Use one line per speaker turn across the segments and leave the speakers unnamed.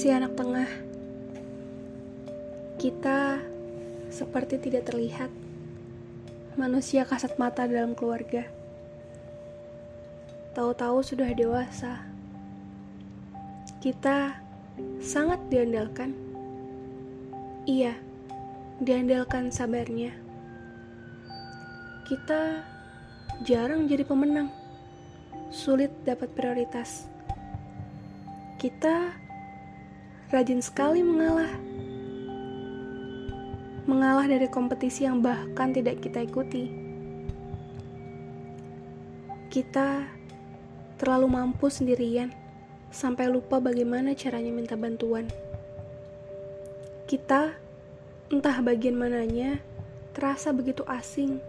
Si anak tengah, kita seperti tidak terlihat manusia kasat mata dalam keluarga. Tahu-tahu sudah dewasa, kita sangat diandalkan. Iya, diandalkan sabarnya. Kita jarang jadi pemenang, sulit dapat prioritas. Kita rajin sekali mengalah. Mengalah dari kompetisi yang bahkan tidak kita ikuti. Kita terlalu mampu sendirian sampai lupa bagaimana caranya minta bantuan. Kita, entah bagian mananya, terasa begitu asing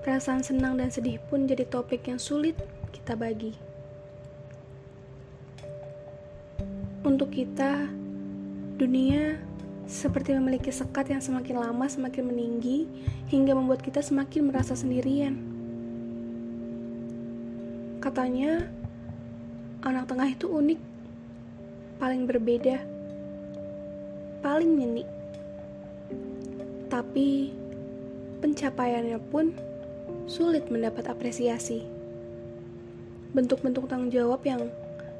Perasaan senang dan sedih pun jadi topik yang sulit kita bagi. Untuk kita, dunia seperti memiliki sekat yang semakin lama semakin meninggi hingga membuat kita semakin merasa sendirian. Katanya, anak tengah itu unik, paling berbeda, paling nyenik. Tapi pencapaiannya pun sulit mendapat apresiasi. Bentuk-bentuk tanggung jawab yang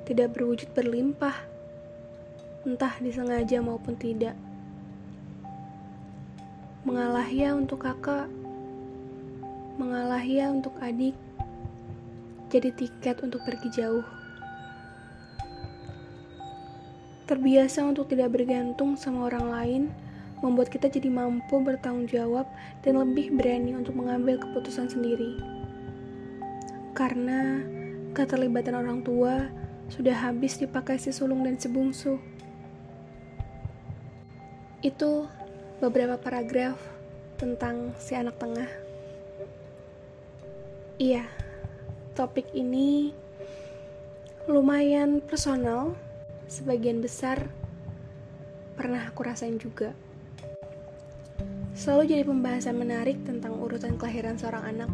tidak berwujud berlimpah, entah disengaja maupun tidak. Mengalah ya untuk kakak, mengalah ya untuk adik, jadi tiket untuk pergi jauh. Terbiasa untuk tidak bergantung sama orang lain, membuat kita jadi mampu bertanggung jawab dan lebih berani untuk mengambil keputusan sendiri. Karena keterlibatan orang tua sudah habis dipakai si sulung dan si bungsu. Itu beberapa paragraf tentang si anak tengah. Iya, topik ini lumayan personal, sebagian besar pernah aku rasain juga selalu jadi pembahasan menarik tentang urutan kelahiran seorang anak.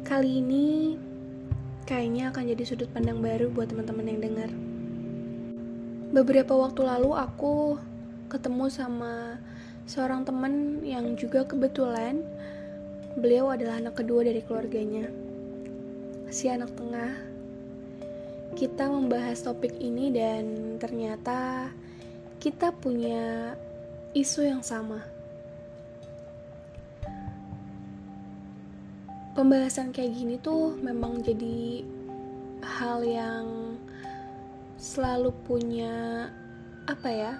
Kali ini kayaknya akan jadi sudut pandang baru buat teman-teman yang dengar. Beberapa waktu lalu aku ketemu sama seorang teman yang juga kebetulan beliau adalah anak kedua dari keluarganya. Si anak tengah. Kita membahas topik ini dan ternyata kita punya isu yang sama pembahasan kayak gini tuh memang jadi hal yang selalu punya apa ya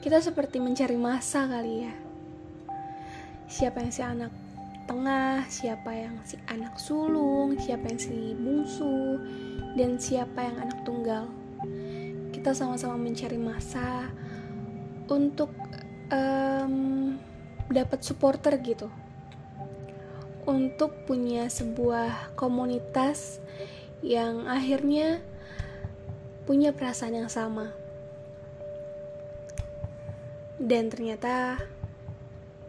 kita seperti mencari masa kali ya. Siapa yang si anak tengah siapa yang si anak sulung siapa yang si bungsu dan siapa yang anak tunggal. Kita sama-sama mencari masa untuk um, dapat supporter gitu. Untuk punya sebuah komunitas yang akhirnya punya perasaan yang sama. Dan ternyata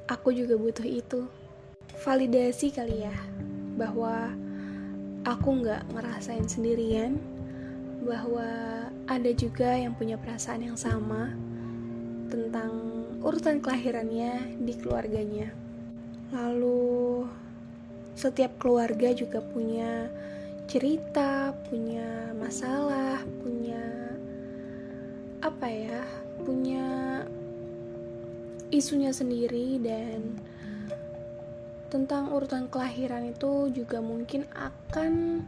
aku juga butuh itu. Validasi kali ya, bahwa aku nggak ngerasain sendirian, bahwa ada juga yang punya perasaan yang sama tentang urutan kelahirannya di keluarganya. Lalu setiap keluarga juga punya cerita, punya masalah, punya apa ya, punya isunya sendiri dan tentang urutan kelahiran itu juga mungkin akan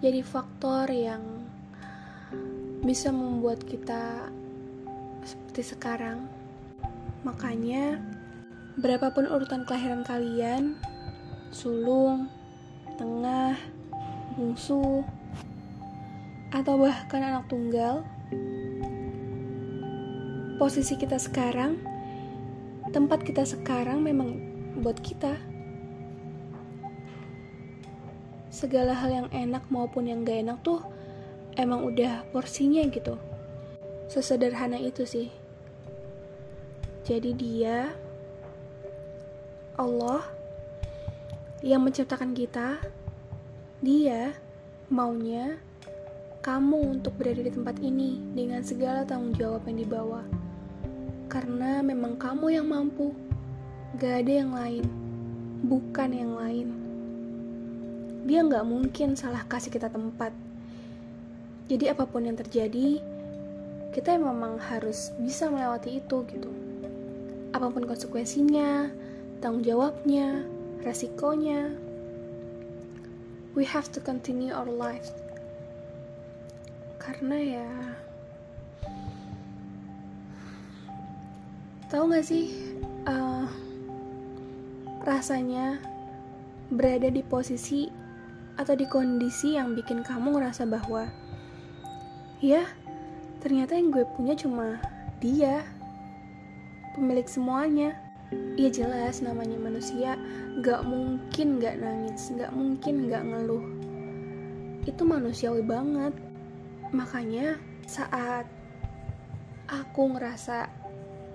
jadi faktor yang bisa membuat kita seperti sekarang. Makanya, berapapun urutan kelahiran kalian, sulung, tengah, bungsu, atau bahkan anak tunggal, posisi kita sekarang, tempat kita sekarang memang buat kita. Segala hal yang enak maupun yang gak enak tuh emang udah porsinya gitu. Sesederhana itu sih. Jadi dia, Allah, yang menciptakan kita, dia maunya kamu untuk berada di tempat ini dengan segala tanggung jawab yang dibawa. Karena memang kamu yang mampu, gak ada yang lain, bukan yang lain. Dia gak mungkin salah kasih kita tempat. Jadi apa pun yang terjadi, kita memang harus bisa melewati itu gitu. Apa pun konsekuensinya, tanggung jawabnya, resikonya, we have to continue our life. Karena ya Tahu gak sih uh, rasanya berada di posisi atau di kondisi yang bikin kamu ngerasa bahwa ya ternyata yang gue punya cuma dia pemilik semuanya. Iya jelas namanya manusia gak mungkin gak nangis, gak mungkin gak ngeluh. Itu manusiawi banget. Makanya saat aku ngerasa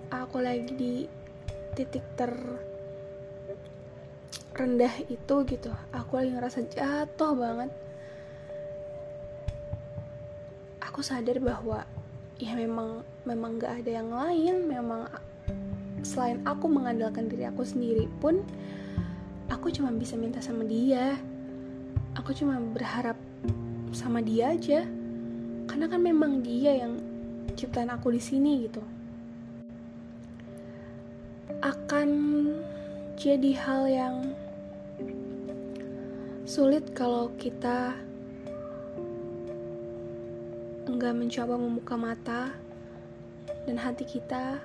aku lagi di titik ter rendah itu gitu. Aku lagi ngerasa jatuh banget. Aku sadar bahwa ya memang memang gak ada yang lain. Memang selain aku mengandalkan diri aku sendiri pun aku cuma bisa minta sama dia. Aku cuma berharap sama dia aja. Karena kan memang dia yang ciptaan aku di sini gitu akan jadi hal yang sulit kalau kita enggak mencoba membuka mata dan hati kita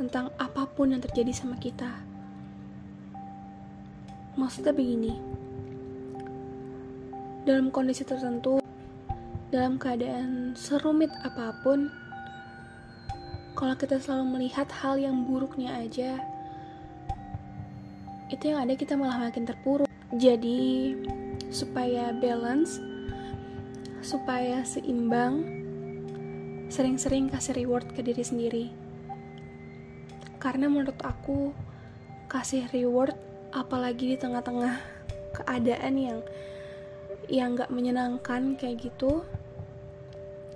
tentang apa pun yang terjadi sama kita. Maksudnya begini, dalam kondisi tertentu, dalam keadaan serumit apa pun, kalau kita selalu melihat hal yang buruknya aja itu yang ada kita malah makin terpuruk. Jadi supaya balance supaya seimbang sering-sering kasih reward ke diri sendiri. Karena menurut aku kasih reward apalagi di tengah-tengah keadaan yang yang gak menyenangkan kayak gitu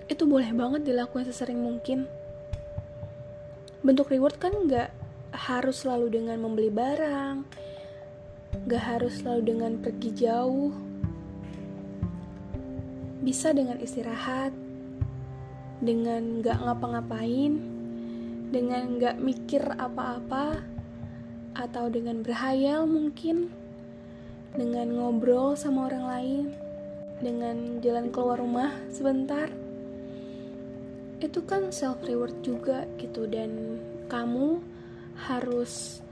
itu boleh banget dilakukan sesering mungkin bentuk reward kan nggak harus selalu dengan membeli barang nggak harus selalu dengan pergi jauh. Bisa dengan istirahat dengan nggak ngapa-ngapain dengan nggak mikir apa-apa atau dengan berhayal mungkin dengan ngobrol sama orang lain dengan jalan keluar rumah sebentar itu kan self reward juga gitu dan kamu harus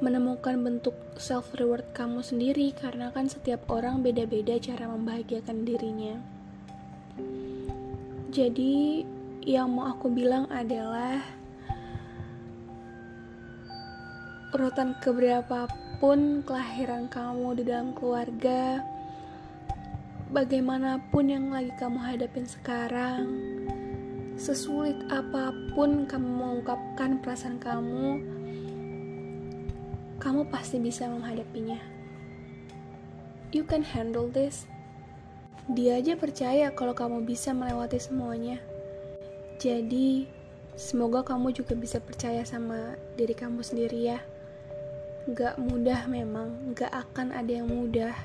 menemukan bentuk self reward kamu sendiri karena kan setiap orang beda-beda cara membahagiakan dirinya. Jadi yang mau aku bilang adalah urutan keberapapun kelahiran kamu di dalam keluarga, bagaimanapun yang lagi kamu hadapin sekarang, sesulit apa pun kamu mengungkapkan perasaan kamu, kamu pasti bisa menghadapinya. You can handle this. Dia aja percaya kalau kamu bisa melewati semuanya. Jadi, semoga kamu juga bisa percaya sama diri kamu sendiri ya. Gak mudah memang, gak akan ada yang mudah.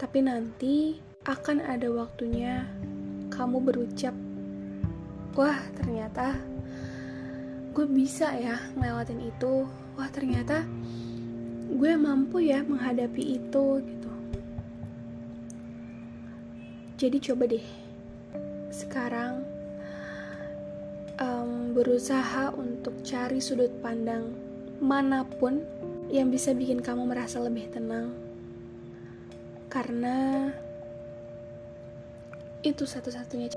Tapi nanti akan ada waktunya kamu berucap wah ternyata gue bisa ya ngelewatin itu. Wah ternyata gue mampu ya menghadapi itu gitu. Jadi coba deh sekarang um, berusaha untuk cari sudut pandang mana pun yang bisa bikin kamu merasa lebih tenang. Karena itu satu-satunya